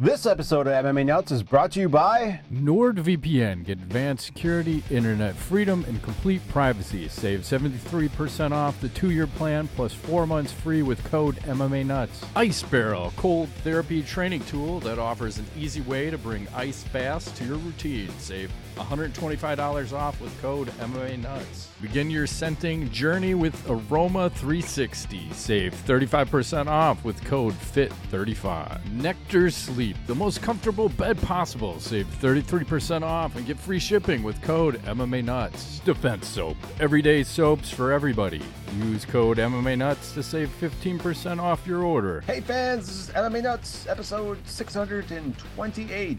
This episode of MMA Nuts is brought to you by NordVPN. Get advanced security, internet freedom, and complete privacy. Save 73% off the two year plan plus four months free with code MMA Nuts. Ice Barrel, cold therapy training tool that offers an easy way to bring ice baths to your routine. Save $125 off with code MMA Nuts. Begin your scenting journey with Aroma 360. Save 35% off with code FIT35. Nectar Sleep, the most comfortable bed possible. Save 33% off and get free shipping with code MMA Nuts. Defense Soap, everyday soaps for everybody. Use code MMA Nuts to save 15% off your order. Hey fans, this is MMA Nuts, episode 628.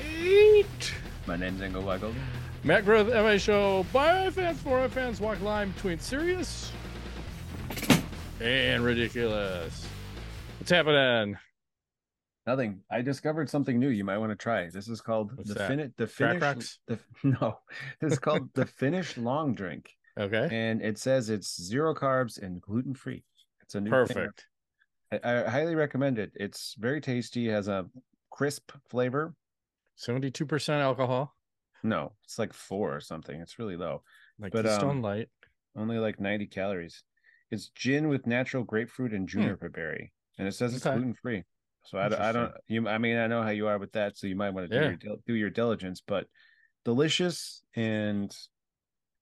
628. My name's Ingo Weigel. Matt Groth, MA Show, by fans, for fans, walk line between serious and ridiculous. What's happening? Nothing. I discovered something new you might want to try. This is called What's the? Fin- the Crack the no. This is called the Finnish long drink. Okay. And it says it's zero carbs and gluten free. It's a new thing. Perfect. I, I highly recommend it. It's very tasty, has a crisp flavor. 72% alcohol, No, it's like four or something. It's really low. like But, the Stone um, Light. Only like 90 calories. It's gin with natural grapefruit and juniper berry. And it says it's Hmm. Okay. gluten free. So I, don't- I don't you I mean I know how you are with that so you might want to do Yeah. your do your diligence but delicious and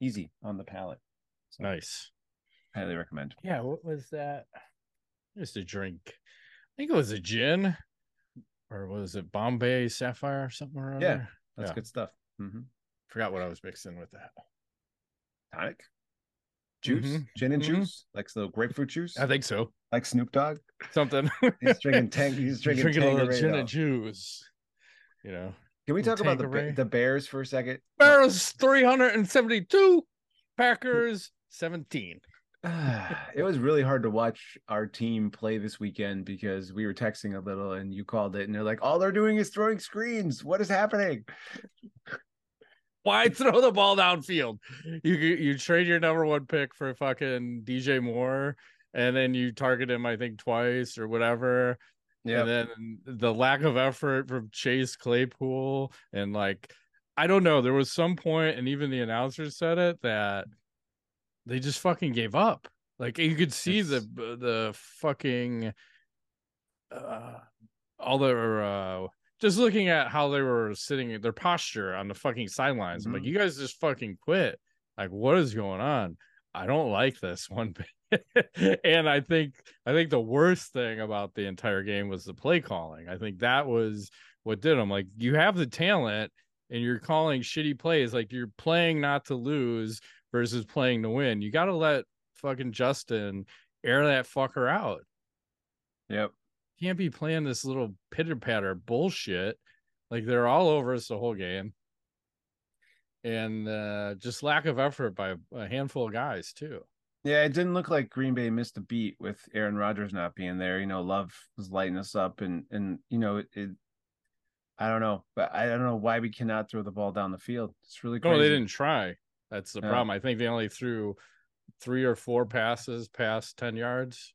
easy on the palate. So Nice. highly recommend. Yeah, what was that? Just a drink. I think it was a gin. Or was it Bombay Sapphire or something around Yeah. there? That's Yeah. good stuff. hmm Forgot what I was mixing with that. Tonic. Juice, Mhm. gin and Mhm. juice, like the grapefruit juice, I think so. like Snoop Dogg. Something. He's drinking tank. He's drinking, drinking a little gin and juice. You know, Can we talk about the the Bears for a second? Bears 372, Packers 17. it was really hard to watch our team play this weekend because we were texting a little and you called it and they're like, all they're doing is throwing screens. What is happening? Why throw the ball downfield? You you trade your number one pick for fucking DJ Moore, and then you target him, I think, twice or whatever. Yeah. And then the lack of effort from Chase Claypool, and like, I don't know. There was some point, and even the announcers said it that they just fucking gave up. Like you could see the the fucking uh all their uh just looking at how they were sitting their posture on the fucking sidelines. I'm like, you guys just fucking quit. Like, what is going on? I don't like this one bit. and I think I think the worst thing about the entire game was the play calling. I think that was what did them. Like, you have the talent and you're calling shitty plays. Like you're playing not to lose versus playing to win. You got to let fucking Justin air that fucker out. Yep. Can't be playing this little pitter patter bullshit. Like they're all over us the whole game. And uh just lack of effort by a handful of guys too. Yeah, it didn't look like Green Bay missed a beat with Aaron Rodgers not being there. You know, Love was lighting us up, and and you know it. it I don't know, but I don't know why we cannot throw the ball down the field. It's really crazy. No, they didn't try. That's the Yeah. problem. I think they only threw three or four passes past 10 yards.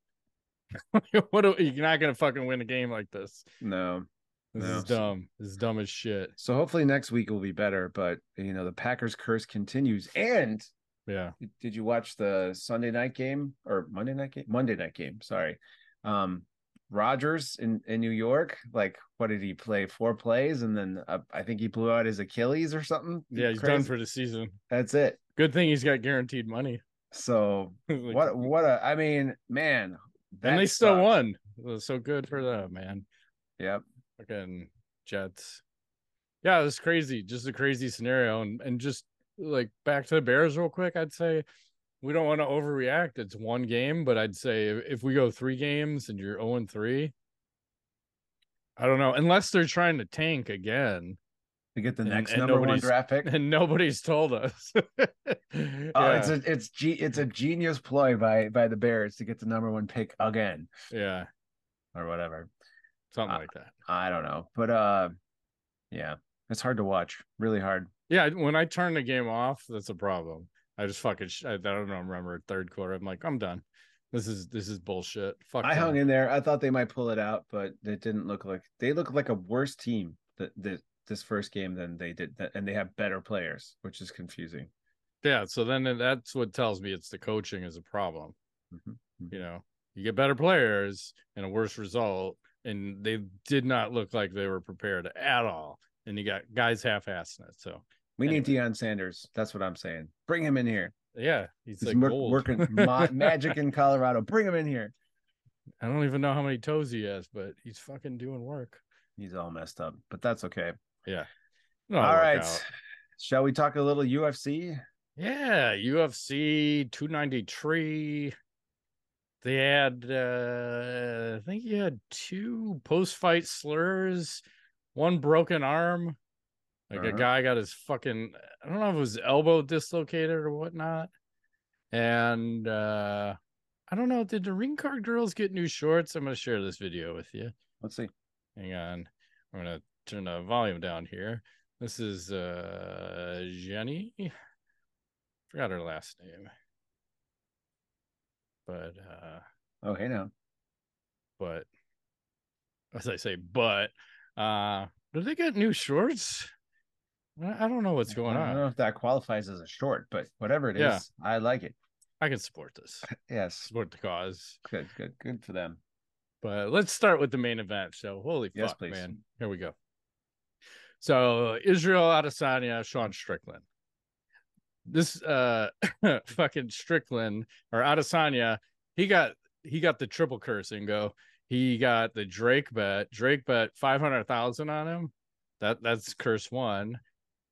what are, you're not gonna fucking win a game like this. No. This No. is dumb. This is dumb as shit. So hopefully next week will be better. But you know, the Packers curse continues. And Yeah. did you watch the Sunday night game or Monday night game? Monday night game. Sorry. Um, Rodgers in in New York. Like, what did he play? Four plays, and then uh, I think he blew out his Achilles or something. Yeah, he's Crazy. done for the season. That's it. Good thing he's got guaranteed money. So Like, what? What a! I mean, man. and they still won. So good for them, man. Yep. Fucking Jets. Yeah, it was crazy. Just a crazy scenario. And and just like back to the Bears real quick, I'd say we don't want to overreact. It's one game, but I'd say if, we go three games and you're 0 3, I don't know. Unless they're trying to tank again. To get the next and number one draft pick. And nobody's told us. Oh, it's a it's ge- it's a genius ploy by by the Bears to get the number one pick again yeah, or whatever. something Uh, like that. I don't know, but uh, yeah, it's hard to watch. Really hard. Yeah, when I turn the game off, that's a problem. I just fucking sh- I, I don't know, remember third quarter. I'm like, I'm done. This is this is bullshit. Fuck. I them. hung in there. I thought they might pull it out, but it didn't look like they look like a worse team that, that this first game than they did, and they have better players, which is confusing. Yeah. So then that's what tells me it's the coaching is a problem. Mhm. You know, you get better players and a worse result, and they did not look like they were prepared at all. And you got guys half-assing it. So We need Deion Sanders. That's what I'm saying. Bring him in here. yeah, he's, He's like mer- working ma- magic in Colorado. Bring him in here. I don't even know how many toes he has, but he's fucking doing work. He's all messed up, but that's okay. No, all right. Shall we talk a little UFC? Yeah, UFC 293. They had uh I think he had two post-fight slurs, one broken arm. Like a Uh-huh. guy got his fucking I don't know if it was elbow dislocated or whatnot. And uh I don't know, did the ring card girls get new shorts? I'm gonna share this video with you. Let's see. Hang on. I'm gonna turn the volume down here. This is uh Jenny. Forgot her last name. But uh Oh, hey now. but as I say, but uh did they get new shorts? I don't know what's going on. I don't on. know if that qualifies as a short, but whatever it is, Yeah. I like it. I can support this. Yes. Support the cause. Good, good, good for them. But let's start with the main event. So holy Yes, fuck, please. man. Here we go. So Israel Adesanya, Sean Strickland. This uh fucking Strickland or Adesanya, he got he got the triple curse and go. He got the Drake bet. Drake bet five hundred thousand on him. That that's curse one.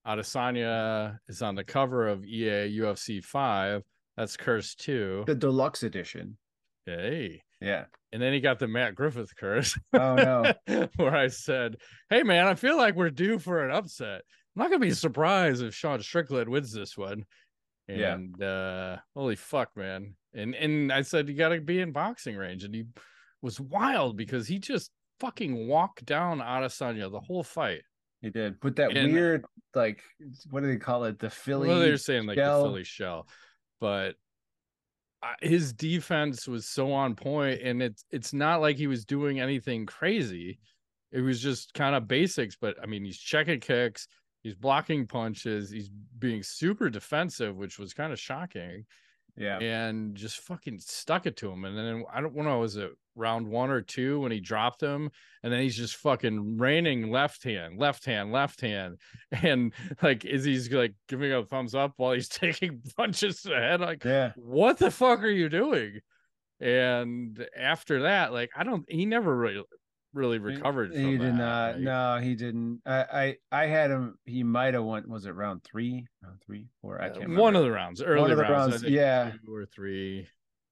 Adesanya is on the cover of EA UFC five. That's curse two. The deluxe edition. Hey. Yeah. And then he got the Matt Griffith curse. Oh no. where I said, Hey man, I feel like we're due for an upset. I'm not gonna be surprised if Sean Strickland wins this one. Yeah. And uh holy fuck, man. And and I said you gotta be in boxing range. And he was wild because he just fucking walked down Adesanya the whole fight. He did. But that And- weird, like, what do they call it? The Philly. well, they're saying like shell. the Philly shell, but uh, his defense was so on point, and it's it's not like he was doing anything crazy. It was just kind of basics, but I mean, he's checking kicks, he's blocking punches, he's being super defensive, which was kind of shocking, Yeah. and just fucking stuck it to him. And then I don't know, I was it round one or two when he dropped him, and then he's just fucking raining left hand, left hand, left hand, and like is he's like giving a thumbs up while he's taking punches to the head, like Yeah. what the fuck are you doing? And after that, like I don't, he never really really recovered. He from did that. not. like- No, he didn't. I, I, I had him. He might have won. Was it round three? Round three, four? I can't remember. Uh, One of the rounds, early rounds, rounds, yeah. two or three.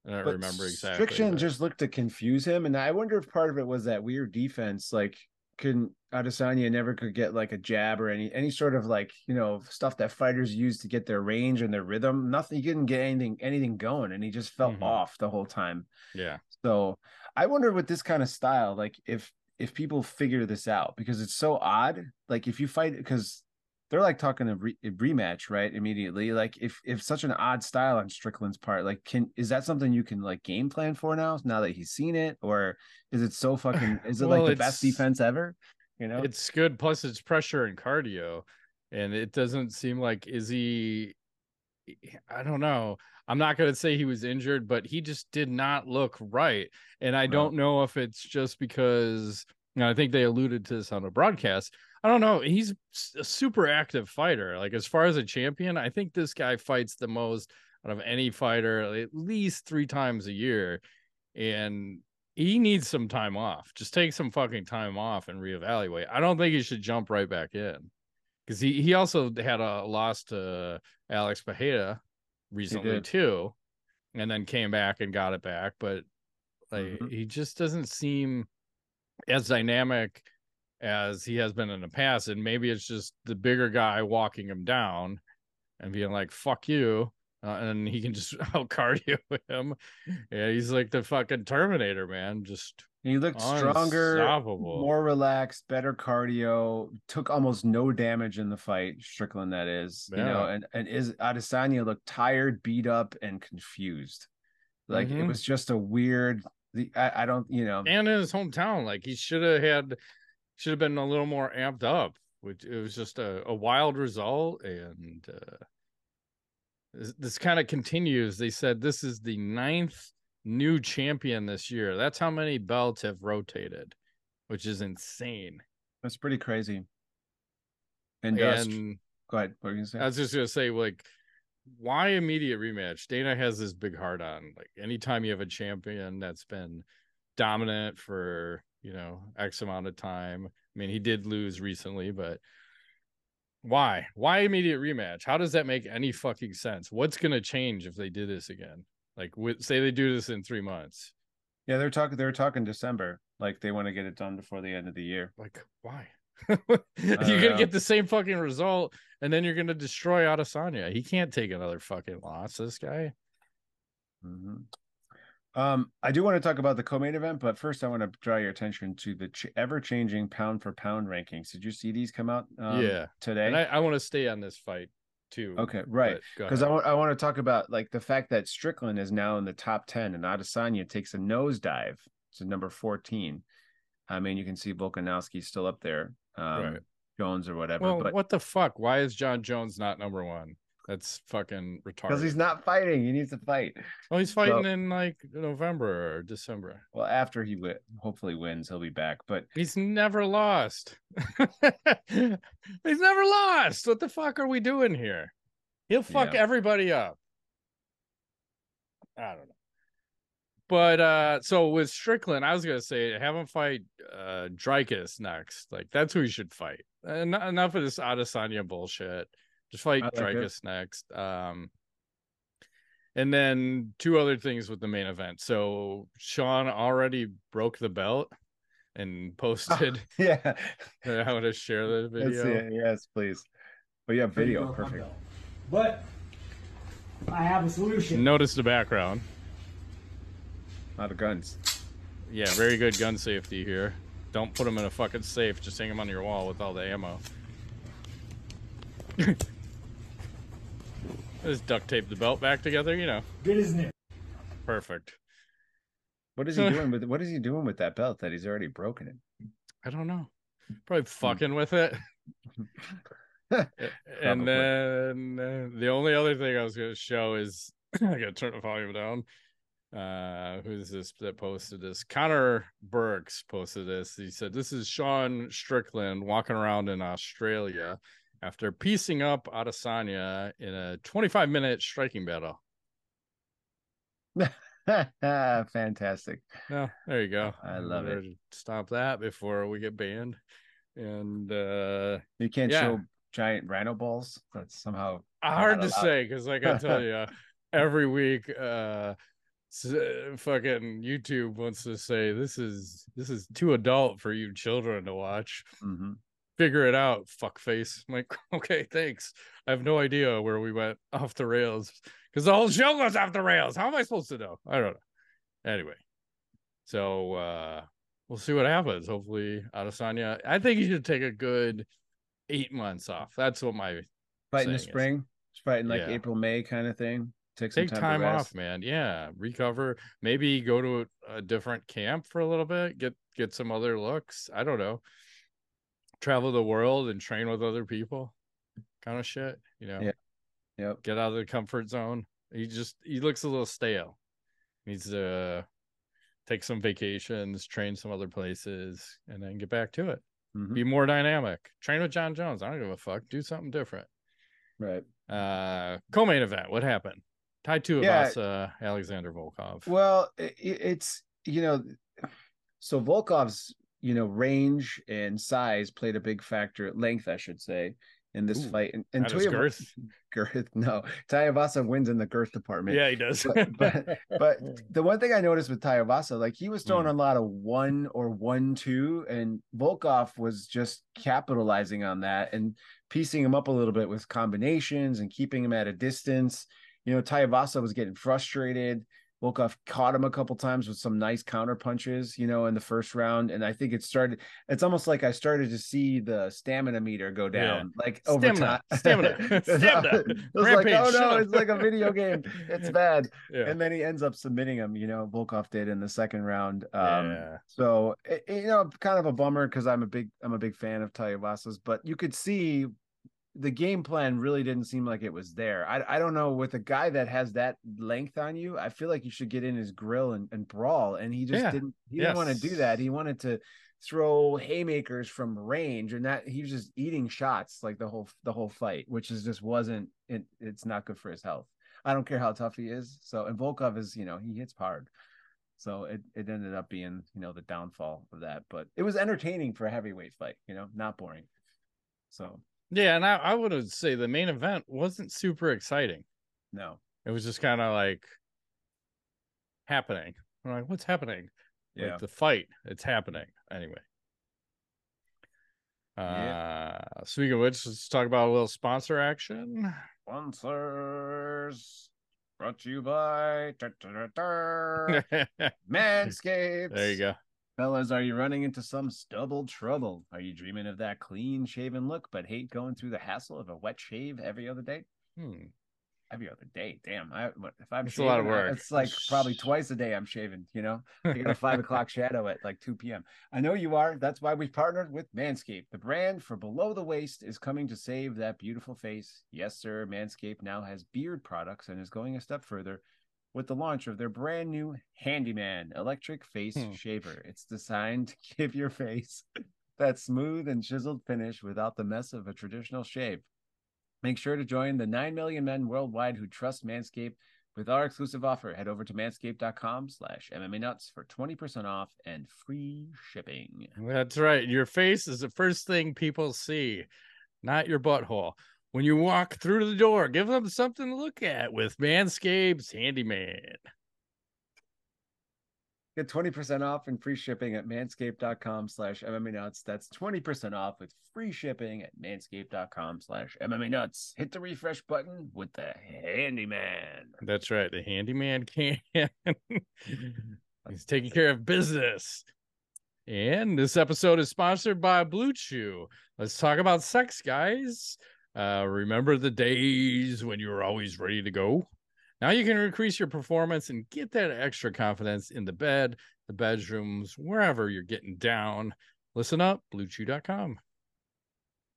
I don't But remember exactly. Strickland but- just looked to confuse him, and I wonder if part of it was that weird defense. Like, couldn't Adesanya never could get like a jab or any any sort of like you know stuff that fighters use to get their range and their rhythm. Nothing. He couldn't get anything anything going, and he just felt Mhm. off the whole time. yeah, So I wonder with this kind of style, like if if people figure this out because it's so odd. Like if you fight because they're like talking a, re- a rematch right immediately. Like if if such an odd style on Strickland's part, like can is that something you can like game plan for now? Now that he's seen it, or is it so fucking? Is it Well, like the best defense ever? You know, it's good. Plus, it's pressure and cardio, and it doesn't seem like is he. I don't know. I'm not going to say he was injured, but he just did not look right. And I No. don't know if it's just because know, I think they alluded to this on the broadcast. I don't know. He's a super active fighter. Like as far as a champion, I think this guy fights the most out of any fighter at least three times a year. And he needs some time off. Just take some fucking time off and reevaluate. I don't think he should jump right back in. Because he, he also had a loss to Alex Pereira recently too, and then came back and got it back. But like Mhm. he just doesn't seem as dynamic as he has been in the past. And maybe it's just the bigger guy walking him down and being like, fuck you. Uh, and he can just out cardio him. Yeah, he's like the fucking Terminator, man. Just he looked stronger, more relaxed, better cardio, took almost no damage in the fight. Strickland, that is, you know, and and is Adesanya looked tired, beat up, and confused. Like it Mhm. was just a weird. The I, I don't you know and in his hometown. Like he should have had, should have been a little more amped up. Which it was just a, a wild result, and uh, this, this kind of continues. They said this is the ninth new champion this year. That's how many belts have rotated, which is insane. that's pretty crazy. And, uh, And go ahead. What were you say? I was just gonna say, like, why immediate rematch? Dana has this big heart on. Like, anytime you have a champion that's been dominant for you know X amount of time. I mean, he did lose recently, but why? Why immediate rematch? How does that make any fucking sense? What's gonna change if they do this again? Like, with, say they do this in three months. yeah, they're talking. They're talking December. Like they want to get it done before the end of the year. Like, why? you're gonna know. get the same fucking result, and then you're gonna destroy Adesanya. He can't take another fucking loss. This guy. hmm Um, I do want to talk about the co-main event, but first I want to draw your attention to the ch- ever-changing pound for pound rankings. Did you see these come out? Um, yeah, today. and I, I want to stay on this fight too. okay, right. Because I want I want to talk about like the fact that Strickland is now in the top ten, and Adesanya takes a nosedive to number fourteen. I mean, you can see Volkanovski's still up there, um, Right. Jones or whatever, well, but what the fuck? Why is Jon Jones not number one? That's fucking retarded. because he's not fighting, he needs to fight. Oh, he's fighting So- in like November or December. Well, after he wi- hopefully wins, he'll be back. But He's never lost. he's never lost. What the fuck are we doing here? He'll fuck Yeah. everybody up. I don't know. But uh so with Strickland, I was gonna say have him fight uh Dricus next. Like that's who he should fight. En- enough of this Adesanya bullshit. Just fight I like it. Dricus next. Um and then two other things with the main event. So Sean already broke the belt and posted. yeah, I want to share the video. Yes, please. But yeah, video, perfect. But I have a solution. Notice the background. A lot of guns. Yeah, very good gun safety here. Don't put them in a fucking safe. Just hang them on your wall with all the ammo. Just duct tape the belt back together, you know. Good as new. Perfect. What is he doing with what is he doing with that belt that he's already broken it? I don't know. Probably fucking with it. And then uh, the only other thing I was going to show is I got to turn the volume down. Uh, who's this that posted this? Connor Burks posted this. He said, This is Sean Strickland walking around in Australia after piecing up Adesanya in a 25 minute striking battle. Fantastic. No, there you go. I love it. Stop that before we get banned. And uh You can't Yeah. show giant rhino balls. That's somehow hard to say because like i tell you every week uh fucking youtube wants to say this is this is too adult for you children to watch Mhm. Figure it out fuck face i'm like okay thanks. I have no idea where we went off the rails. Because the whole show goes off the rails. How am i supposed to know? I don't know. Anyway so uh we'll see what happens. Hopefully adesanya i think he should take a good eight months off. That's what my fight in the is- spring. Just fight in like Yeah. April, May kind of thing. Take some take time, time, off man. Yeah recover. Maybe go to a, a different camp for a little bit get get some other looks. I don't know travel the world and train with other people kind of shit you know? Yeah. Yep. get out of the comfort zone. He just he looks a little stale. Needs to take some vacations train some other places and then get back to it. Mhm. be more dynamic. Train with jon jones. I don't give a fuck. Do something different. Right. uh co-main event. What happened? Tied to Yeah. uh alexander volkov. Well, i i- it's you know, so Volkov's you know range and size played a big factor, length I should say, in this Ooh, fight. And, and Tuiva- girth. girth, no, Tuivasa wins in the girth department. yeah he does But- but- But the one thing I noticed with Tuivasa, like he was throwing Mm. a lot of one or one two, and Volkov was just capitalizing on that and piecing him up a little bit with combinations and keeping him at a distance. You know, Tuivasa was getting frustrated. Volkov caught him a couple times with some nice counter punches, you know, in the first round. And I think it started, it's almost like I started to see the stamina meter go down, yeah. like over time. Stamina, stamina. it was Rampage, like, oh no, it's like a video game. It's bad. Yeah. And then he ends up submitting him, you know, Volkov did in the second round. Um, yeah. So, it, you know, kind of a bummer because I'm a big, I'm a big fan of Tuivasas, but you could see the game plan really didn't seem like it was there. I I don't know with a guy that has that length on you, I feel like you should get in his grill and, and brawl. And he just yeah. didn't he yes. didn't want to do that. He wanted to throw haymakers from range and that he was just eating shots like the whole the whole fight, which is just wasn't it, it's not good for his health. I don't care how tough he is. So and Volkov is, you know, he hits hard. So it, it ended up being, you know, the downfall of that. But it was entertaining for a heavyweight fight, you know, not boring. So yeah, and I, I would say the main event wasn't super exciting. No. It was just kind of like happening. I'm like, what's happening? Yeah. Like the fight, it's happening. Anyway. Yeah. Uh speaking of which, let's talk about a little sponsor action. Sponsors brought to you by Manscaped. There you go. Fellas, are you running into some stubble trouble? Are you dreaming of that clean shaven look, but hate going through the hassle of a wet shave every other day? Hmm. Every other day, damn! I if I'm it's shaving, a lot of work. It's like probably twice a day I'm shaving. You know, I get a five o'clock shadow at like two p.m. I know you are. That's why we partnered with Manscaped. The brand for below the waist is coming to save that beautiful face. Yes, sir. Manscaped now has beard products and is going a step further with the launch of their brand new Handyman electric face hmm. shaver. It's designed to give your face that smooth and chiseled finish without the mess of a traditional shave. Make sure to join the 9 million men worldwide who trust Manscaped with our exclusive offer. Head over to manscaped.com slash MMA nuts for 20% off and free shipping. That's right. Your face is the first thing people see, not your butthole when you walk through the door. Give them something to look at with Manscaped's Handyman. Get 20% off and free shipping at manscaped.com slash MMA nuts. That's 20% off with free shipping at manscaped.com slash MMA nuts. Hit the refresh button with the handyman. That's right. The handyman can. He's taking care of business. And this episode is sponsored by Blue Chew. Let's talk about sex, guys. Uh, remember the days when you were always ready to go? Now you can increase your performance and get that extra confidence in the bed, the bedrooms, wherever you're getting down. Listen up, bluechew.com.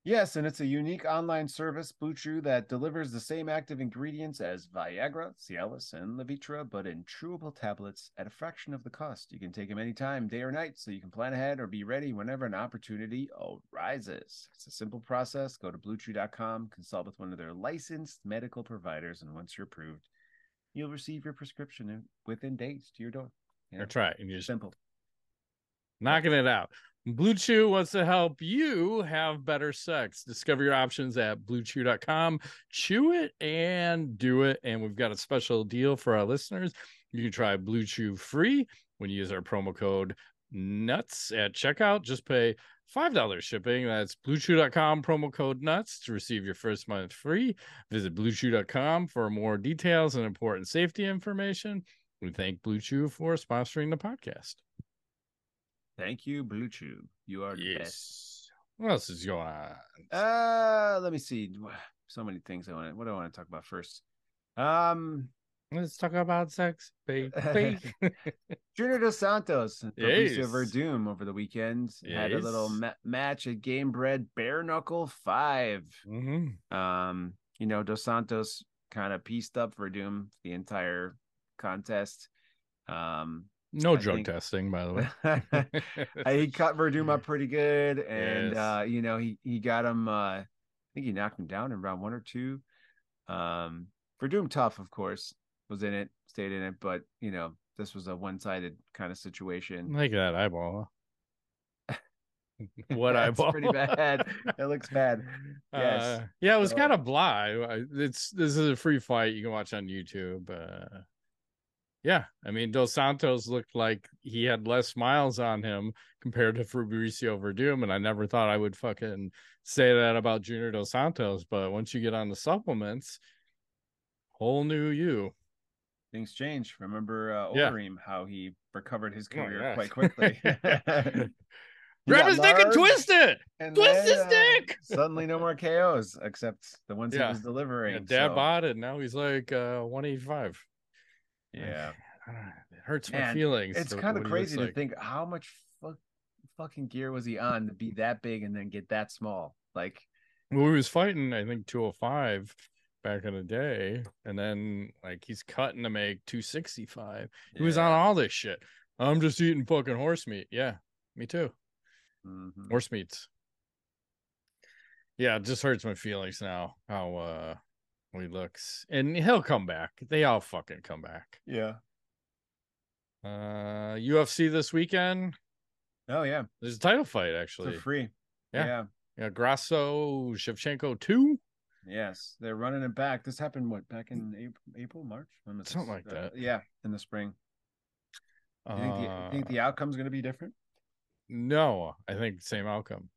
Yes, and it's a unique online service, Blue Chew, that delivers the same active ingredients as Viagra, Cialis, and Levitra, but in chewable tablets at a fraction of the cost. You can take them anytime, day or night, so you can plan ahead or be ready whenever an opportunity arises. It's a simple process. Go to bluechew.com, consult with one of their licensed medical providers, and once you're approved, you'll receive your prescription uh, within days to your door. You know? That's right. And you're simple. Knocking it out. Blue Chew wants to help you have better sex. Discover your options at bluechew.com. Chew it and do it. And we've got a special deal for our listeners. You can try Blue Chew free when you use our promo code NUTS at checkout. Just pay $5 shipping. That's bluechew.com, promo code NUTS to receive your first month free. Visit bluechew.com for more details and important safety information. We thank Blue Chew for sponsoring the podcast. Thank you, Blue Chew. You are the yes. best. What else is going on? Uh, let me see. So many things I want to. What do I want to talk about first? Um, let's talk about sex, baby. Junior Dos Santos, yes. of Werdum over the weekend yes. had a little ma- match at Gamebred Bare Knuckle 5 mm-hmm. Um, you know, Dos Santos kind of pieced up Werdum the entire contest. Um, no I drug think... testing, by the way. he cut Werdum up pretty good, and yes. uh, you know he he got him. Uh, I think he knocked him down in round one or two. Um, Werdum tough, of course, was in it, stayed in it, but you know this was a one sided kind of situation. Like that eyeball. what eyeball? pretty bad. it looks bad. Yes. Uh, yeah, it was so... kind of blah. It's this is a free fight you can watch on YouTube. Uh, yeah, I mean, Dos Santos looked like he had less miles on him compared to Fabricio Werdum, and I never thought I would fucking say that about Junior Dos Santos. But once you get on the supplements, whole new you. things change. Remember uh, Yeah. Overeem, how he recovered his Oh, career yeah. quite quickly. Grab his dick and twist it. and Twist his then, uh, dick. Suddenly, no more KOs except the ones Yeah. he was delivering. Yeah, dad so, bod it. Now he's like uh, 185. Yeah, It hurts my Man, feelings. it's kind of crazy to like. think how much fuck, fucking gear was he on to be that big and then get that small. Like, Well, he was fighting, I think, 205 back in the day. And then, like, he's cutting to make 265. He was on all this shit. I'm just eating fucking horse meat. Yeah, me too. Mhm. Horse meats. Yeah, it just hurts my feelings now how uh he looks. And he'll come back. They all fucking come back. Yeah. Uh UFC this weekend. Oh yeah, There's a title fight actually for free. Yeah. yeah. Yeah, Grasso Shevchenko 2. Yes, they're running it back. This happened what back in April, April March, Something like Uh, that. yeah, in the spring. You think the, think Uh, the outcome's going to be different? No, I think same outcome.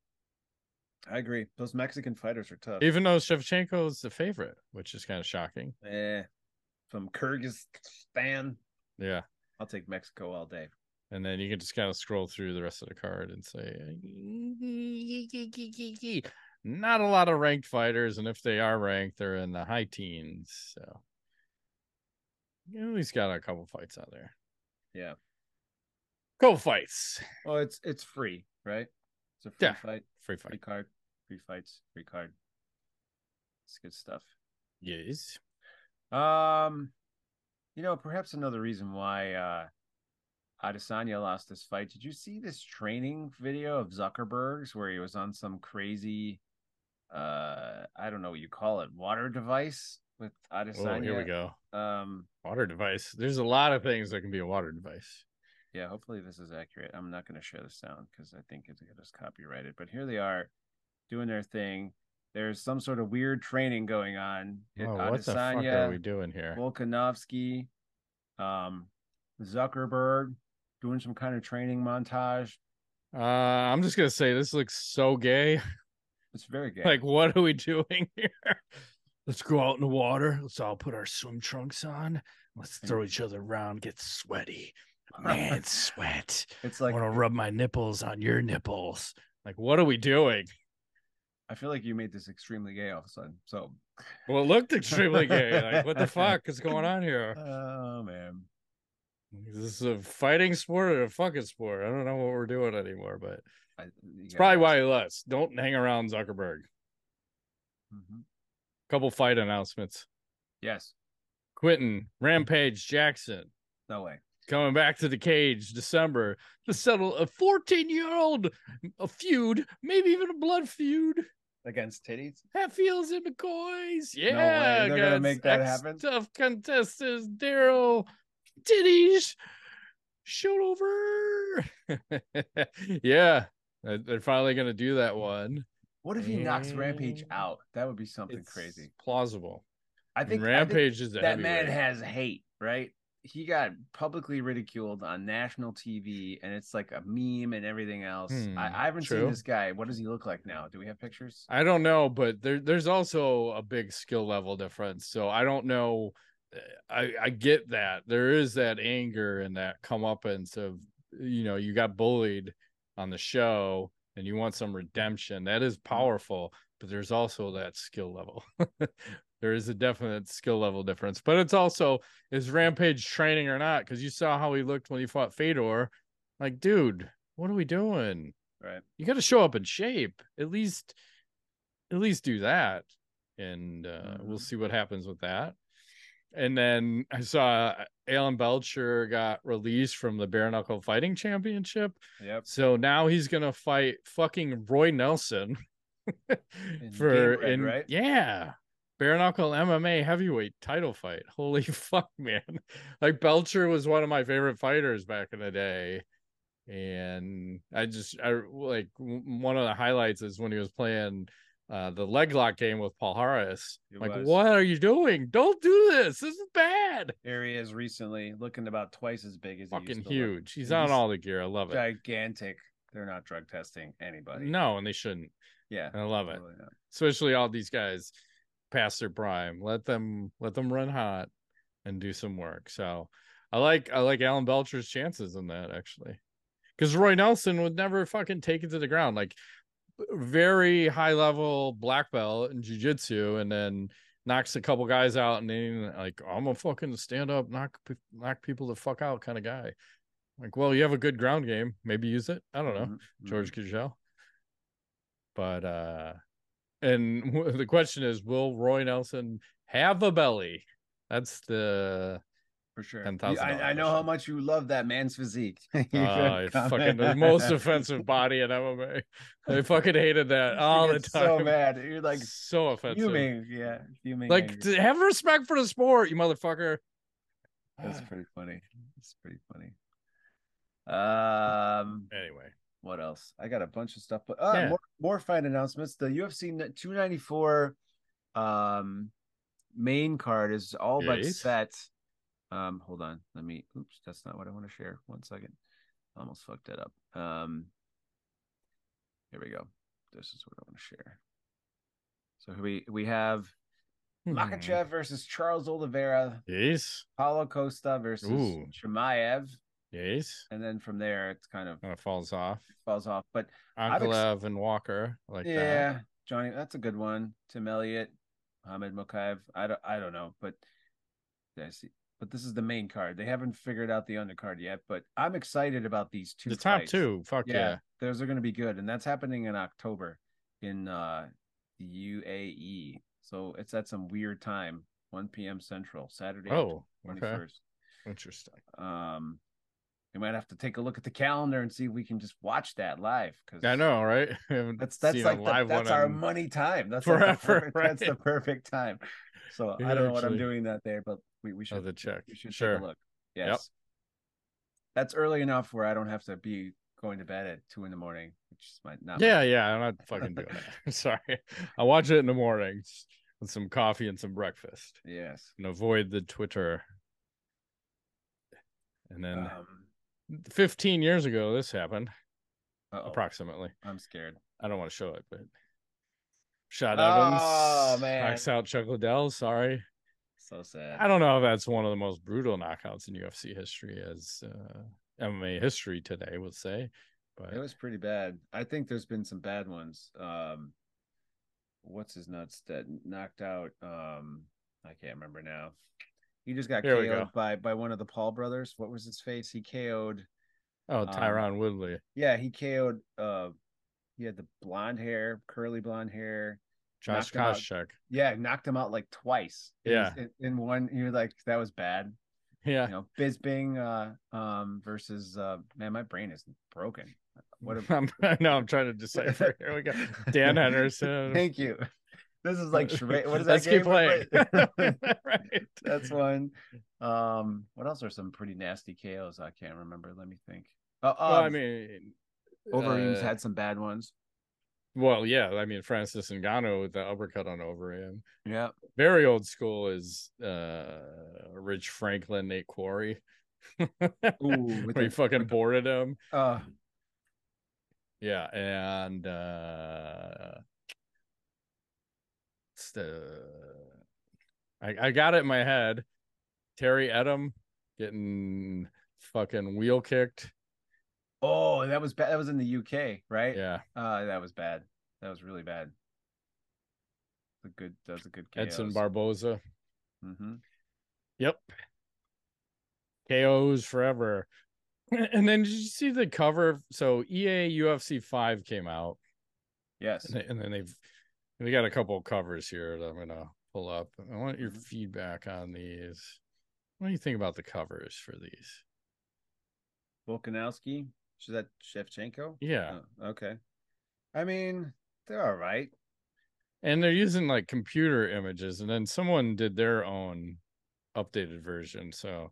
I agree. Those Mexican fighters are tough. Even though Shevchenko is the favorite, which is kind of shocking. Yeah. from Kyrgyzstan, Yeah. I'll take Mexico all day. And then you can just kind of scroll through the rest of the card and say, not a lot of ranked fighters. And if they are ranked, they're in the high teens. So you least got a couple fights out there. Yeah. Couple fights. Well, it's it's free, right? It's a free Yeah. fight, Free fight. free fight. card, free fights, free card. It's good stuff. Yes. Um, you know, perhaps another reason why uh Adesanya lost this fight. Did you see this training video of Zuckerberg's where he was on some crazy uh I don't know what you call it, water device with Adesanya? Oh, here we go. Um Water device. There's a lot of things that can be a water device. yeah, hopefully this is accurate. I'm not going to share the sound because I think it's copyrighted. But here they are doing their thing. There's some sort of weird training going on. Oh, what the fuck are we doing here? Volkanovski, um, Zuckerberg doing some kind of training montage. Uh, I'm just gonna say this looks so gay. It's very gay. Like, what are we doing here? Let's go out in the water. Let's all put our swim trunks on. Let's throw each other around, get sweaty. Man, sweat. it's like I want to rub my nipples on your nipples. Like, what are we doing? I feel like you made this extremely gay all of a sudden. So, Well, it looked extremely gay. Like, what the fuck is going on here? oh man, this Is a fighting sport or a fucking sport? I don't know what we're doing anymore, but I, it's probably why he left. Don't hang around Zuckerberg. Mhm. Couple fight announcements. Yes, Quentin Rampage Jackson no way. Coming back to the cage December to settle a 14 year old a feud, maybe even a blood feud. Against titties. Hatfields and McCoys. Yeah, way. They're gonna make that happen? Tough contestants Daryl Titties Schoonover. yeah, they're finally gonna do that one. What if he knocks Rampage mm. out? That would be something It's crazy. plausible. I think I think Rampage is that man has hate, right? He got publicly ridiculed on national TV, and it's like a meme and everything else. Hmm, I, I haven't seen this guy. What does he look like now? Do we have pictures? I don't know, but there there's also a big skill level difference. So I don't know. I I get that there is that anger and that comeuppance of you know you got bullied on the show and you want some redemption. That is powerful, but there's also that skill level. there is a definite skill level difference, but it's also is Rampage training or not? Because you saw how he looked when he fought Fedor. Like, dude, what are we doing? Right. you got to show up in shape at least at least do that and uh we'll Mhm. see what happens with that and then i saw alan belcher got released from the bare knuckle fighting championship Yep. so now he's gonna fight fucking roy nelson for in right? yeah bare knuckle mma heavyweight title fight. Holy fuck man. Like belcher was one of my favorite fighters back in the day. And i just i like one of the highlights is when he was playing uh the leg lock game with paul harris. It like was. what are you doing? Don't do this. This is bad. There he is recently, looking about twice as big as he fucking used to look. huge. He's He's on all the gear. I love it. Gigantic. They're not drug testing anybody. no and they shouldn't. Yeah. i love it. Especially all these guys past their prime let them let them run hot and do some work. So I like I like Alan Belcher's chances in that actually. Because Roy Nelson would never fucking take it to the ground. Like very high level black belt in jiu-jitsu and then knocks a couple guys out and then like I'm a fucking stand up knock knock people the fuck out kind of guy. Like, well, you have a good ground game, maybe use it. I don't know, Mhm, George Gugel. But uh and the question is, will Roy Nelson have a belly? That's the for sure. $10,000 You- I, I know how much you love that man's physique. You uh, fucking the most offensive body in MMA. I fucking hated that all the time. So mad. You're like so offensive. fuming. Yeah, fuming. Like, angry. have respect for the sport, you motherfucker. That's pretty funny. That's pretty funny. Um, Anyway, what else? I got a bunch of stuff, but uh, Yeah. more more fight announcements. The UFC 294 um main card is all but set. Um, hold on. Let me. Oops, that's not what I want to share. One second. Almost fucked that up. Um, here we go. This is what I want to share. So we we have Hmm. Makhachev versus Charles Oliveira, Yes. Paulo Costa versus Ooh. Chimaev, Yes. and then from there it's kind of of falls off. falls off. But I've ex- and Walker like yeah, that. Johnny, that's a good one. Tim Elliott, Mohamed Mokaev. I don't, I don't know, but I see. But this is the main card. They haven't figured out the undercard yet, but I'm excited about these two. The top fights. two. Fuck yeah, yeah. those are going to be good, and that's happening in October in uh the UAE. So it's at some weird time, 1 p.m. Central, Saturday, Oh, twenty okay. Interesting. Um, we might have to take a look at the calendar and see if we can just watch that live. Because I know, right? I that's that's like the, that's our in- money time. That's like the Forever, perfect, That's the perfect time. So Yeah, I don't know what I'm doing that there, but we, we should the check. we should Sure. take a look. Yes. That's early enough where I don't have to be going to bed at two in the morning, which might not Yeah, yeah. I'm not fucking doing that. Sorry. I watch it in the mornings with some coffee and some breakfast yes. and avoid the Twitter. And then Um, 15 years ago, this happened uh-oh, approximately. I'm scared. I don't want to show it, but Shot Oh, Evans man. knocks out Chuck Liddell. Sorry, So sad. I don't know if that's one of the most brutal knockouts in UFC history, as uh, MMA history today would say. But It was pretty bad. I think there's been some bad ones. Um, what's his nuts that knocked out? Um, I can't remember now. He just got Here KO'd go. by by one of the Paul brothers. What was his face? He KO'd. oh, um, Woodley, Yeah, he KO'd. Uh, he had the blonde hair, curly blonde hair. Josh knocked him out. Koscheck. Yeah, knocked him out like twice. Yeah. in, in one. You're like, that was bad. Yeah, You know, Bisping uh, um, versus uh, man, my brain is broken. What a I'm, I know I'm trying to decipher. Here we go. Dan Henderson. Thank you. This is like charade. What is that Let's keep game? playing. right. That's one. Um, what else are some pretty nasty KOs? I can't remember. Let me think. Oh, Well, I um, mean, Overeem's uh, had some bad ones. Well, yeah, I mean Francis Ngannou with the uppercut on Overeem. Yeah. Very old school is uh Rich Franklin, Nate Quarry. Ooh, with where he fucking boarded him. Uh, Yeah, and uh the I, I got it in my head. Terry Etim getting fucking wheel kicked. oh, that was bad. That was in the UK, right? Yeah. Uh, that was bad. That was really bad. A good. That was a good. KOs. Edson Barboza. Mm-hmm. Yep. KOs forever. And then did you see the cover? So EA UFC 5 came out. Yes. And, they- and then they've they got a couple of covers here that I'm gonna pull up. I want your Mhm. feedback on these. What do you think about the covers for these? Volkanovski. Is that Shevchenko? Yeah. Oh, okay. I mean, they're all right. And they're using like computer images, and then someone did their own updated version. So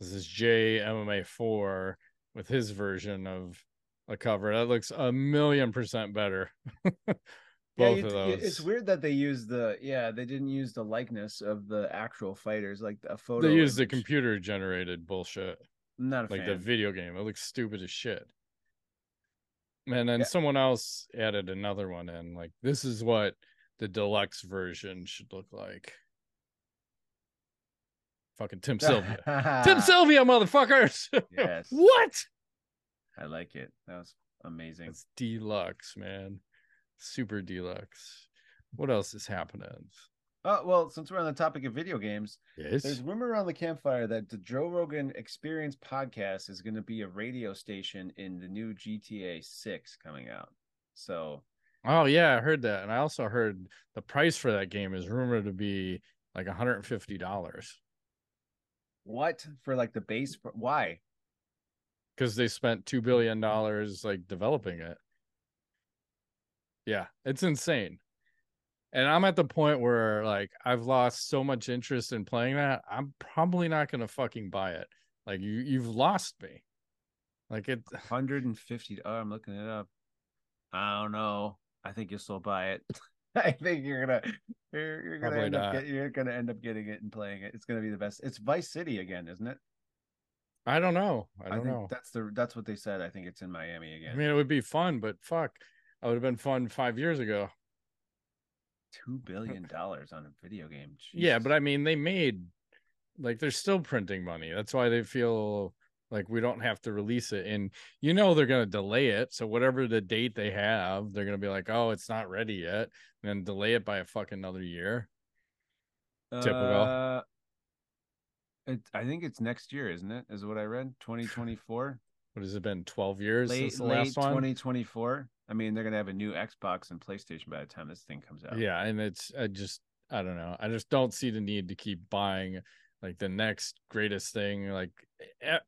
this is J MMA four with his version of a cover. That looks a million percent better. Yeah, Both you- of those. It's weird that they use the yeah they didn't use the likeness of the actual fighters like a photo. They use the computer generated bullshit. I'm not a like fan. the video game. It looks stupid as shit. And then Yeah. someone else added another one in. Like this is what the deluxe version should look like. Fucking Tim Sylvia. Tim Sylvia, motherfuckers. Yes. what? I like it. That was amazing. It's deluxe, man. Super deluxe. What else is happening? Oh well, since we're on the topic of video games, Yes. there's rumor around the campfire that the Joe Rogan Experience podcast is going to be a radio station in the new GTA 6 coming out. So Oh yeah, I heard that, and I also heard the price for that game is rumored to be like $150 what for like the base? Why? because they spent two billion dollars like developing it. Yeah, it's insane. And I'm at the point where like I've lost so much interest in playing that. I'm probably not gonna fucking buy it. Like you, you've lost me. Like it. 150. Oh, I'm looking it up. I don't know. I think you'll still buy it. I think you're gonna you're, you're gonna end up get, you're gonna end up getting it and playing it. It's gonna be the best. It's Vice City again, isn't it? I don't know. I don't think know. that's the that's what they said. I think it's in Miami again. I mean, it would be fun, but fuck, I would have been fun five years ago. Two billion dollars on a video game. Yeah, but I mean, they made like they're still printing money. That's why they feel like we don't have to release it. And you know they're gonna delay it. So whatever the date they have, they're gonna be like, oh, it's not ready yet, and then delay it by a fucking another year. typical. Uh, it, I think it's next year, isn't it? Is what I read. 2024. What has it been? Twelve years late since the late last one. 2024. I mean, they're gonna have a new Xbox and PlayStation by the time this thing comes out. Yeah, and it's I just I don't know. I just don't see the need to keep buying like the next greatest thing. Like eh,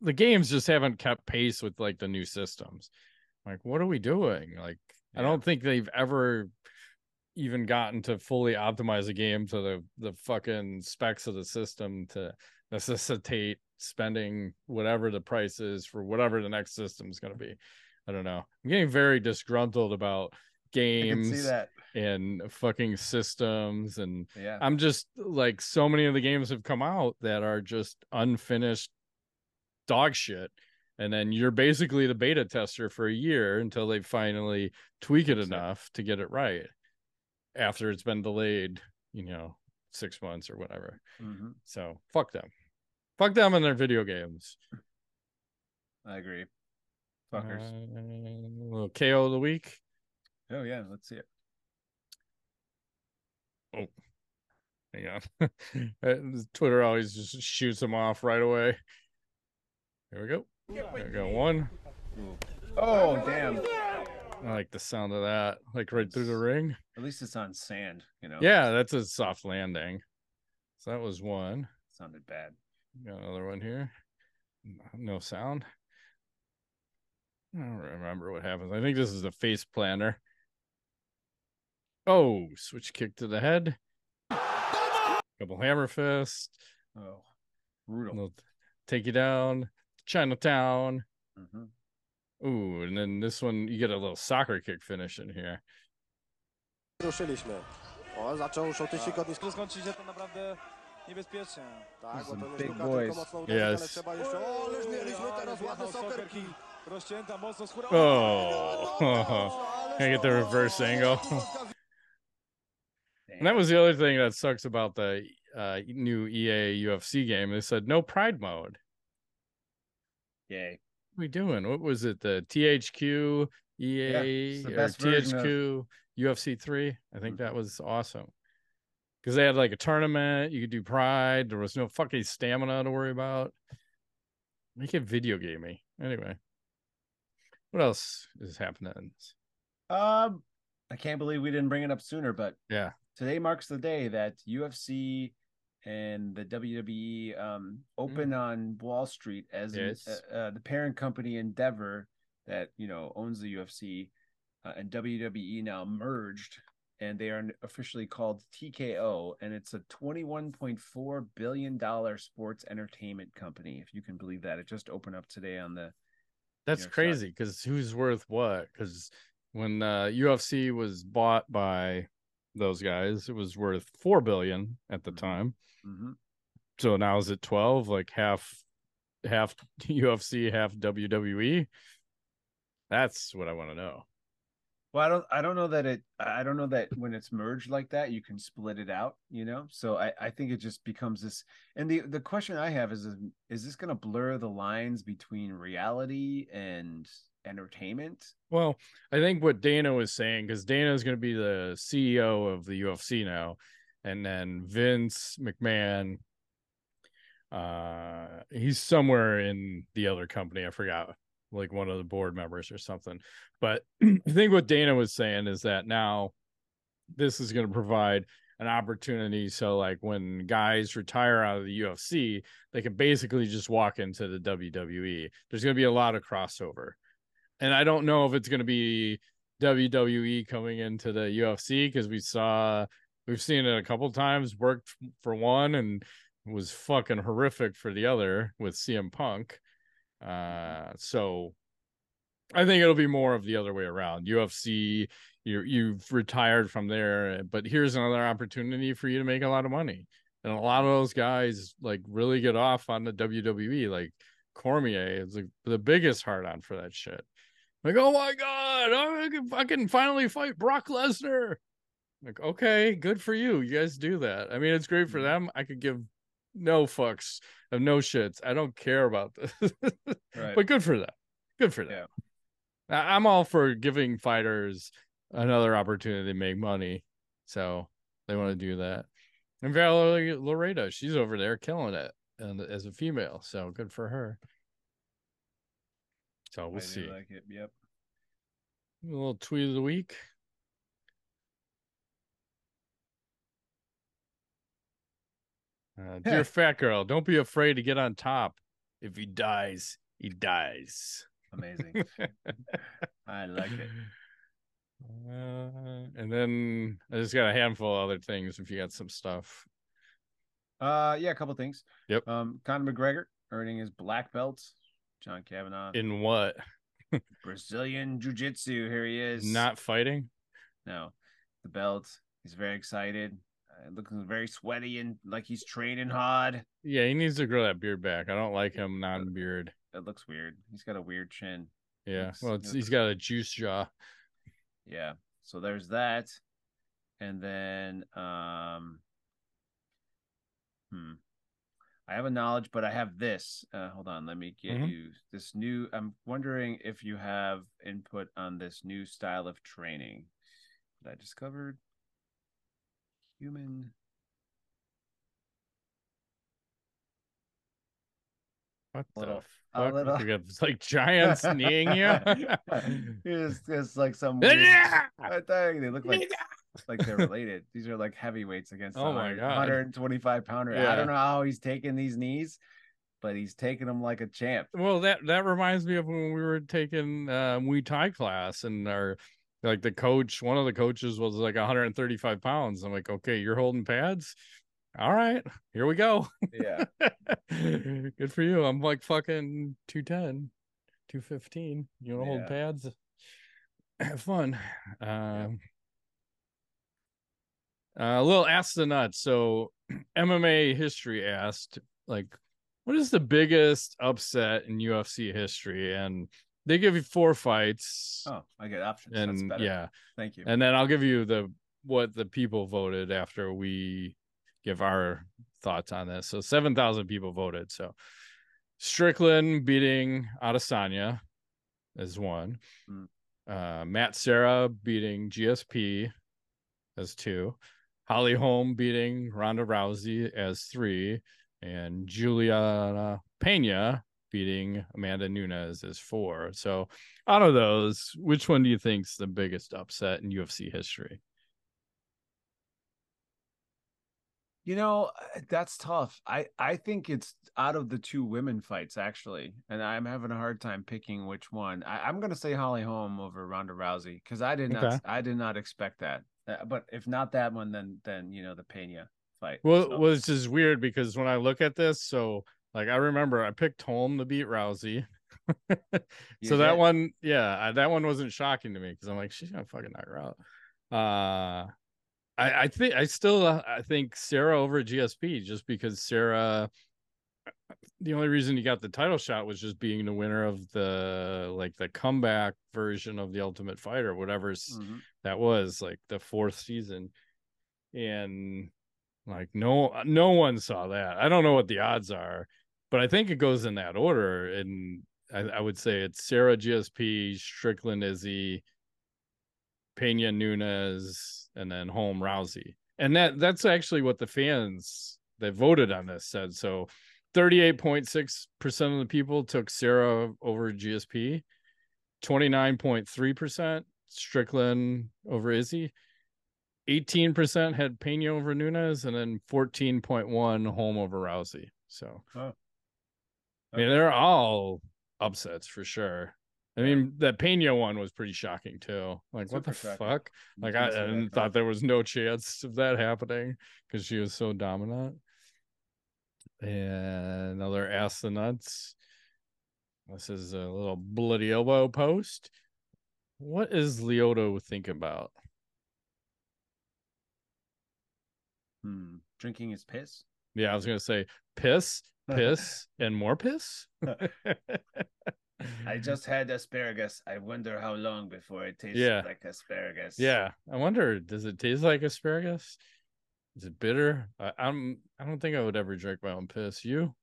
the games just haven't kept pace with like the new systems. Like, what are we doing? Like, I don't think they've ever even gotten to fully optimize a game to the the fucking specs of the system to necessitate spending whatever the price is for whatever the next system is going to be. I don't know. I'm getting very disgruntled about games and fucking systems and Yeah. i'm just like so many of the games have come out that are just unfinished dog shit and then you're basically the beta tester for a year until they finally tweak it enough to get it right after it's been delayed you know six months or whatever Mhm. so fuck them fuck them and their video games I agree. Fuckers. Uh, little ko of the week oh yeah, let's see it. Oh. Hang on. Uh, Twitter always just shoots them off right away. Here we go. There we go. One. Oh damn! I like the sound of that, like right through the ring. At least it's on sand. You know. Yeah, that's a soft landing. So that was one. Sounded bad. Got another one here. No sound. I don't remember what happens. I think this is the face planter. Oh, switch kick to the head. Couple hammer fist. Oh, brutal. They'll take you down. Chinatown. Mhm. Ooh, and then this one you get a little soccer kick finish in here. Ruszyliśmy. O, zaczął już o tygodni Tu skończy się to naprawdę niebezpiecznie. Tak, bo to nie big sztuka, boys. tylko mocno uderzyć, ale Yes. trzeba jeszcze... O, ależ mieliśmy teraz ładny Wjechał soccer soccer kick. kick. Rozcięta mocno skóra. Oh, can I get the reverse angle? And that was the other thing that sucks about the uh, new EA UFC game. They said no pride mode. Yay. What are we doing? What was it? The THQ it's EA the or best version of- THQ UFC three? I think Mhm. that was awesome because they had like a tournament. You could do pride. There was no fucking stamina to worry about. Make it video gamey. Anyway, what else is happening? Um, I can't believe we didn't bring it up sooner, but Yeah. today marks the day that UFC and the WWE um open on Wall Street as Yes. uh, uh, the parent company Endeavor that you know owns the UFC uh, and WWE now merged and they are officially called TKO and it's a 21.4 billion dollar sports entertainment company if you can believe that it just opened up today on the That's know, crazy because who's worth what? Because when uh, UFC was bought by those guys, it was worth four billion at the Mhm. time. Mhm. So now is it twelve? Like half, half UFC, half WWE. That's what I want to know. Well, I don't I don't know that it I don't know that when it's merged like that you can split it out, you know? So I I think it just becomes this and the the question I have is is this going to blur the lines between reality and entertainment? Well, I think what Dana was saying cuz Dana is going to be the CEO of the UFC now and then Vince McMahon uh he's somewhere in the other company, I forgot like one of the board members or something. But I think what Dana was saying is that now this is going to provide an opportunity. So, like when guys retire out of the UFC, they can basically just walk into the WWE. There's going to be a lot of crossover. And I don't know if it's going to be WWE coming into the UFC because we saw, we've seen it a couple times, worked for one and was fucking horrific for the other with CM Punk. Mm-hmm. Uh, so I think it'll be more of the other way around. UFC, you you've retired from there, eh, but here's another opportunity for you to make a lot of money. And a lot of those guys like really get off on the WWE. Like Cormier is like the biggest hard on for that shit. Like, oh my god, I can, I can finally fight Brock Lesnar. Like, okay, good for you. You guys do that. I mean, it's great for mm-hmm. them. I could give no fucks of no shits. I don't care about this. right. But good for them. Good for them. Yeah. I'm all for giving fighters another opportunity to make money. So they want to do that. And Valerie Loureda, she's over there killing it and as a female. So good for her. So we'll see. Like it. Yep. A little tweet of the week. Uh, dear fat girl, don't be afraid to get on top. If he dies, he dies. Amazing. I like it. Uh, and then I just got a handful of other things. If you got some stuff, uh, yeah, a couple things. Yep. Um, Conor McGregor earning his black belt. John Kavanagh in what? Brazilian Jiu Jitsu. Here he is. Not fighting. No, the belt. He's very excited. Uh, looking very sweaty and like he's training hard. Yeah, he needs to grow that beard back. I don't like him non-beard. It looks weird. He's got a weird chin. Yeah, looks, well, he's got a juice jaw. Yeah, so there's that, and then um, hmm, I have a knowledge, but I have this. Uh, hold on, let me get mm-hmm. you this new. I'm wondering if you have input on this new style of training that I discovered human What little, the fuck? Little... You got like giants kneeing you. it's, it's like some weird thing. They look like like they're related. These are like heavyweights against oh my god 125 pounder. Yeah. I don't know how he's taking these knees, but he's taking them like a champ. Well, that that reminds me of when we were taking uh, Muay Thai class and our like the coach, one of the coaches was like 135 pounds. I'm like, okay, you're holding pads. All right, here we go. Yeah. Good for you. I'm like fucking 210, 215. You want to yeah. hold pads? Have fun. Um, uh, a little ask the nuts. So, MMA history asked, like, what is the biggest upset in UFC history? And they give you four fights. Oh, I get options. And yeah, thank you. And then I'll give you the what the people voted after we give our thoughts on this. So seven thousand people voted. So Strickland beating Adesanya is one. Mm. Uh, Matt Serra beating GSP as two. Holly Holm beating Ronda Rousey as three, and Julianna Pena beating Amanda Nunes is four. So out of those, which one do you think's the biggest upset in UFC history? You know, that's tough. I I think it's out of the two women fights actually, and I'm having a hard time picking which one. I, am gonna say Holly Holm over Ronda Rousey because I did not okay. I did not expect that. Uh, but if not that one, then then you know the Pena fight. Well, so. well, it's just weird because when I look at this, so like I remember I picked Holm to beat Rousey. so that one, yeah, that one wasn't shocking to me because I'm like, she's gonna fucking knock her out. Uh I, I think I still uh, I think Serra over GSP just because Serra. the only reason you got the title shot was just being the winner of the like the comeback version of the Ultimate Fighter, whatever's Mhm. that was like the fourth season, and like no no one saw that. I don't know what the odds are, but I think it goes in that order, and I, I would say it's Serra GSP, Strickland Izzy, Pena Nunes, and then Holm Rousey. And that that's actually what the fans that voted on this said. So 38.6% of the people took Serra over GSP, 29.3% Strickland over Izzy, 18% had Pena over Nunes, and then 14.1 Holm over Rousey. So. I mean, they're all upsets for sure. I mean, that Pena one was pretty shocking too. Like, what the shocking. fuck? Like, I, I thought there was no chance of that happening because she was so dominant. And another ass the nuts. This is a little bloody elbow post. What is Lyoto thinking about? Hmm. Drinking his piss. Yeah, I was gonna say piss, piss, and more piss. I just had asparagus. I wonder how long before it tastes Yeah. like asparagus. Yeah, I wonder, does it taste like asparagus? Is it bitter? I, I'm. I don't think I would ever drink my own piss. You?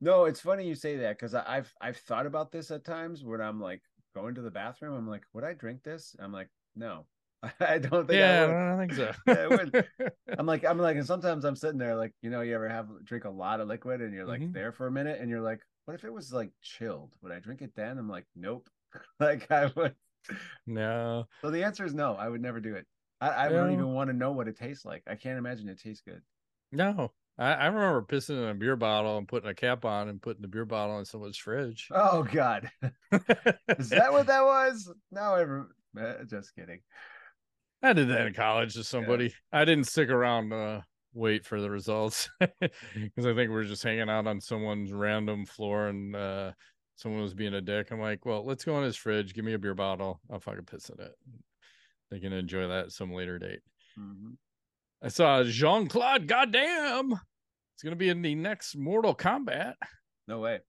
No, it's funny you say that because I've I've thought about this at times when I'm like going to the bathroom. I'm like, would I drink this? I'm like, no, I don't think Yeah, I I don't think so. Yeah. I'm like, I'm like, and sometimes I'm sitting there like, you know, you ever have drink a lot of liquid and you're like Mhm. there for a minute and you're like, what if it was like chilled? Would I drink it then? I'm like, nope. like I would. no. So the answer is no. I would never do it. I, I don't even want to know what it tastes like. I can't imagine it tastes good. No, I, I remember pissing in a beer bottle and putting a cap on and putting the beer bottle in someone's fridge. Oh God, is that what that was? No, I rem- eh, just kidding. I did that in college to somebody. I didn't stick around to wait for the results because I think we are just hanging out on someone's random floor and uh, someone was being a dick. I'm like, well, let's go in his fridge. Give me a beer bottle. I'll fucking piss in it. They can enjoy that at some later date. Mhm. I saw Jean Claude. Goddamn, it's gonna be in the next Mortal Kombat. No way.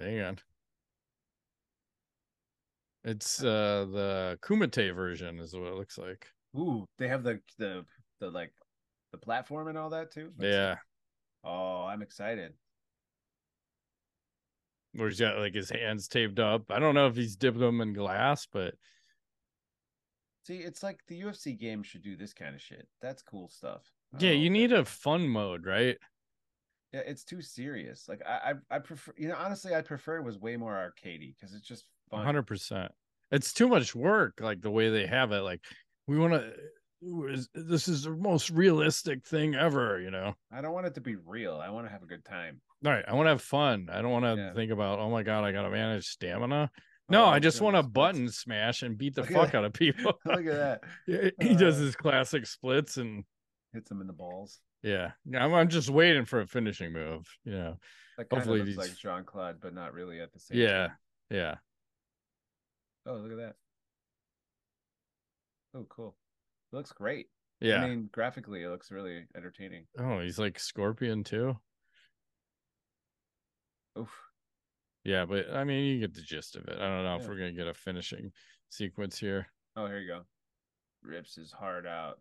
Hang on. It's uh the Kumite version is what it looks like. Ooh, they have the the the like the platform and all that too. See. Yeah. Oh, I'm excited. Where he's got like his hands taped up. I don't know if he's dipped them in glass, but See, it's like the UFC game should do this kind of shit. That's cool stuff. Yeah, you need a fun mode, right? Yeah, it's too serious. Like I, I, I prefer. You know, honestly, I prefer it was way more arcadey because it's just fun. hundred percent. It's too much work, like the way they have it. Like we want to. This is the most realistic thing ever, you know. I don't want it to be real. I want to have a good time. All right, I want to have fun. I don't want to Yeah. think about, oh my god, I got to manage stamina. Oh, no, Oh, I just want to button smash and beat the Look fuck out of people. Look at that. Yeah, he does his classic splits and Hits them in the balls. yeah, I'm, I'm just waiting for a finishing move. You know, That kind Hopefully of looks these- like Jean Claude, but not really at the same. yeah, time. yeah. Oh, look at that. Oh, cool. It looks great. Yeah. I mean, graphically, it looks really entertaining. oh, he's like Scorpion too. Oof. Yeah, but I mean, you get the gist of it. I don't know if we're gonna get a finishing sequence here. Oh, here you go. Rips his heart out.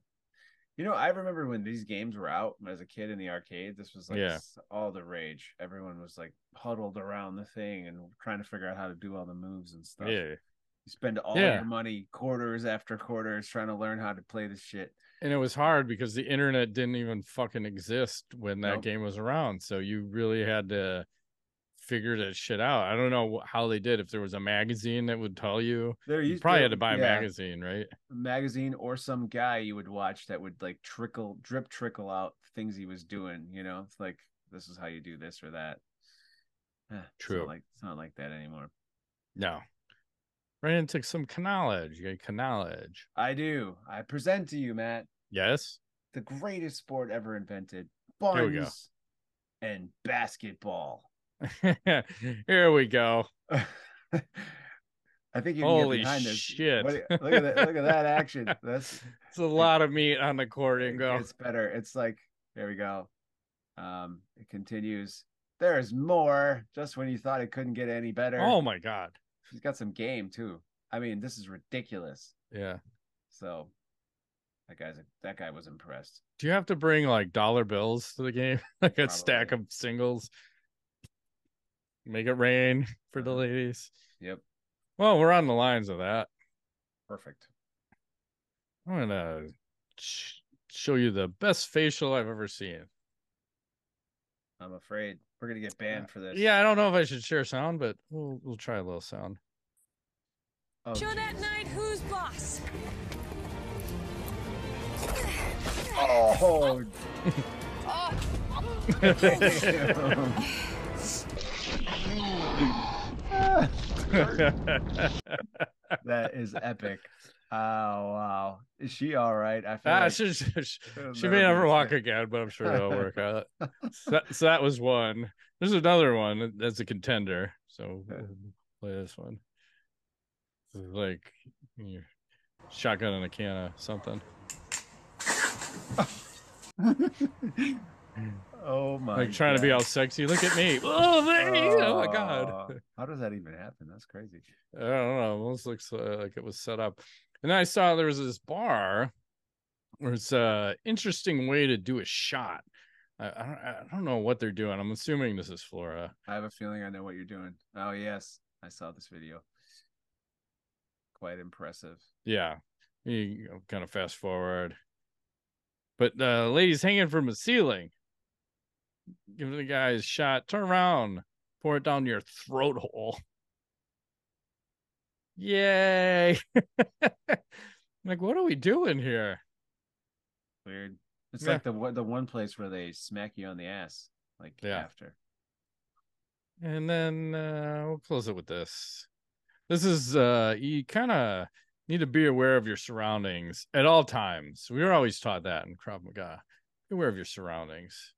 You know, I remember when these games were out as a kid in the arcade. This was like Yeah. all the rage. Everyone was like huddled around the thing and trying to figure out how to do all the moves and stuff. Yeah, You spend all Yeah. your money, quarters after quarters, trying to learn how to play this shit. and it was hard because the internet didn't even fucking exist when that Nope. game was around. So you really had to figure that shit out. I don't know how they did. If there was a magazine that would tell you, There you probably to- had to buy a yeah. magazine, right? magazine or some guy you would watch that would like trickle drip trickle out things he was doing you know it's like this is how you do this or that Eh, it's True. like it's not like that anymore No. Right into some knowledge. You get knowledge. i do i present to you matt Yes. the greatest sport ever invented go. buns and basketball Here we go. i think you can Holy get behind this shit. What do you- look at that look at that action that's It's a lot of meat on the court, it Ingo. gets better it's like There we go. Um, it continues. There's more. Just when you thought it couldn't get any better. Oh my god. She's got some game too. I mean, this is ridiculous. Yeah. So that guy's that guy was impressed. Do you have to bring like dollar bills to the game? like a stack of singles. Make it rain for the Uh-huh. ladies. Yep. Well, we're on the lines of that. Perfect. I'm gonna sh- show you the best facial I've ever seen. I'm afraid we're gonna get banned for this. Yeah, I don't know if I should share sound, but we'll we'll try a little sound. Oh, Show that jeez. night who's boss. Oh. that is epic. Oh wow. Is she all right? I feel ah, like she, she, she may never be never the walk same. again, but I'm sure it'll work out. So that, so that was one. There's another one that's a contender. So we'll play this one. This is like you're shotgun in a can of something. oh my like trying to be all sexy. Look at me. Oh, baby. oh my god. Oh, How does that even happen? That's crazy. I don't know. It almost looks uh, like it was set up. And then I saw there was this bar where it's a interesting way to do a shot. I, I, don't, I don't know what they're doing. I'm assuming this is Flora. I have a feeling I know what you're doing. Oh yes, I saw this video. Quite impressive. Yeah. You know, kind of fast forward. But the lady's hanging from the ceiling. Give the guy a shot. Turn around. Pour it down your throat hole. Yay. like, what are we doing here? Weird. It's Yeah. like the one- the one place where they smack you on the ass, like Yeah. after. And then uh, we'll close it with this. This is uh you kind of need to be aware of your surroundings at all times. We were always taught that in Krav Maga. Be aware of your surroundings.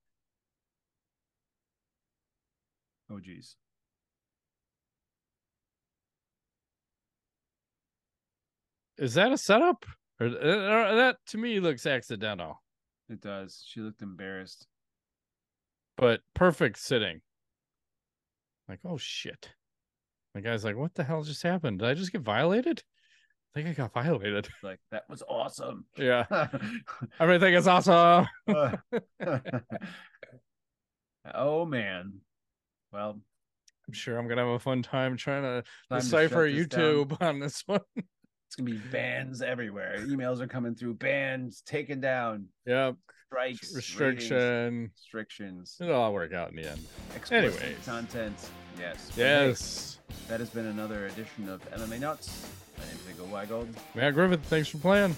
Oh geez. Is that a setup? Or, uh, that to me looks accidental, It does. She looked embarrassed. but perfect sitting. Like, oh shit. The guy's like, what the hell just happened? Did I just get violated? I think I got violated. Like that was awesome. Yeah. Everything is awesome. oh man. Well, I'm sure I'm gonna have a fun time trying to time decipher down. YouTube on this one. It's gonna be bans everywhere. Emails are coming through. Bans taken down. yeah, Strikes. ratings. Restrictions. It'll all work out in the end. Explicit Anyways. content. Yes. Yes. that has been another edition of MMA Nuts. My name is Nico Weigold. Matt Griffith, thanks for playing.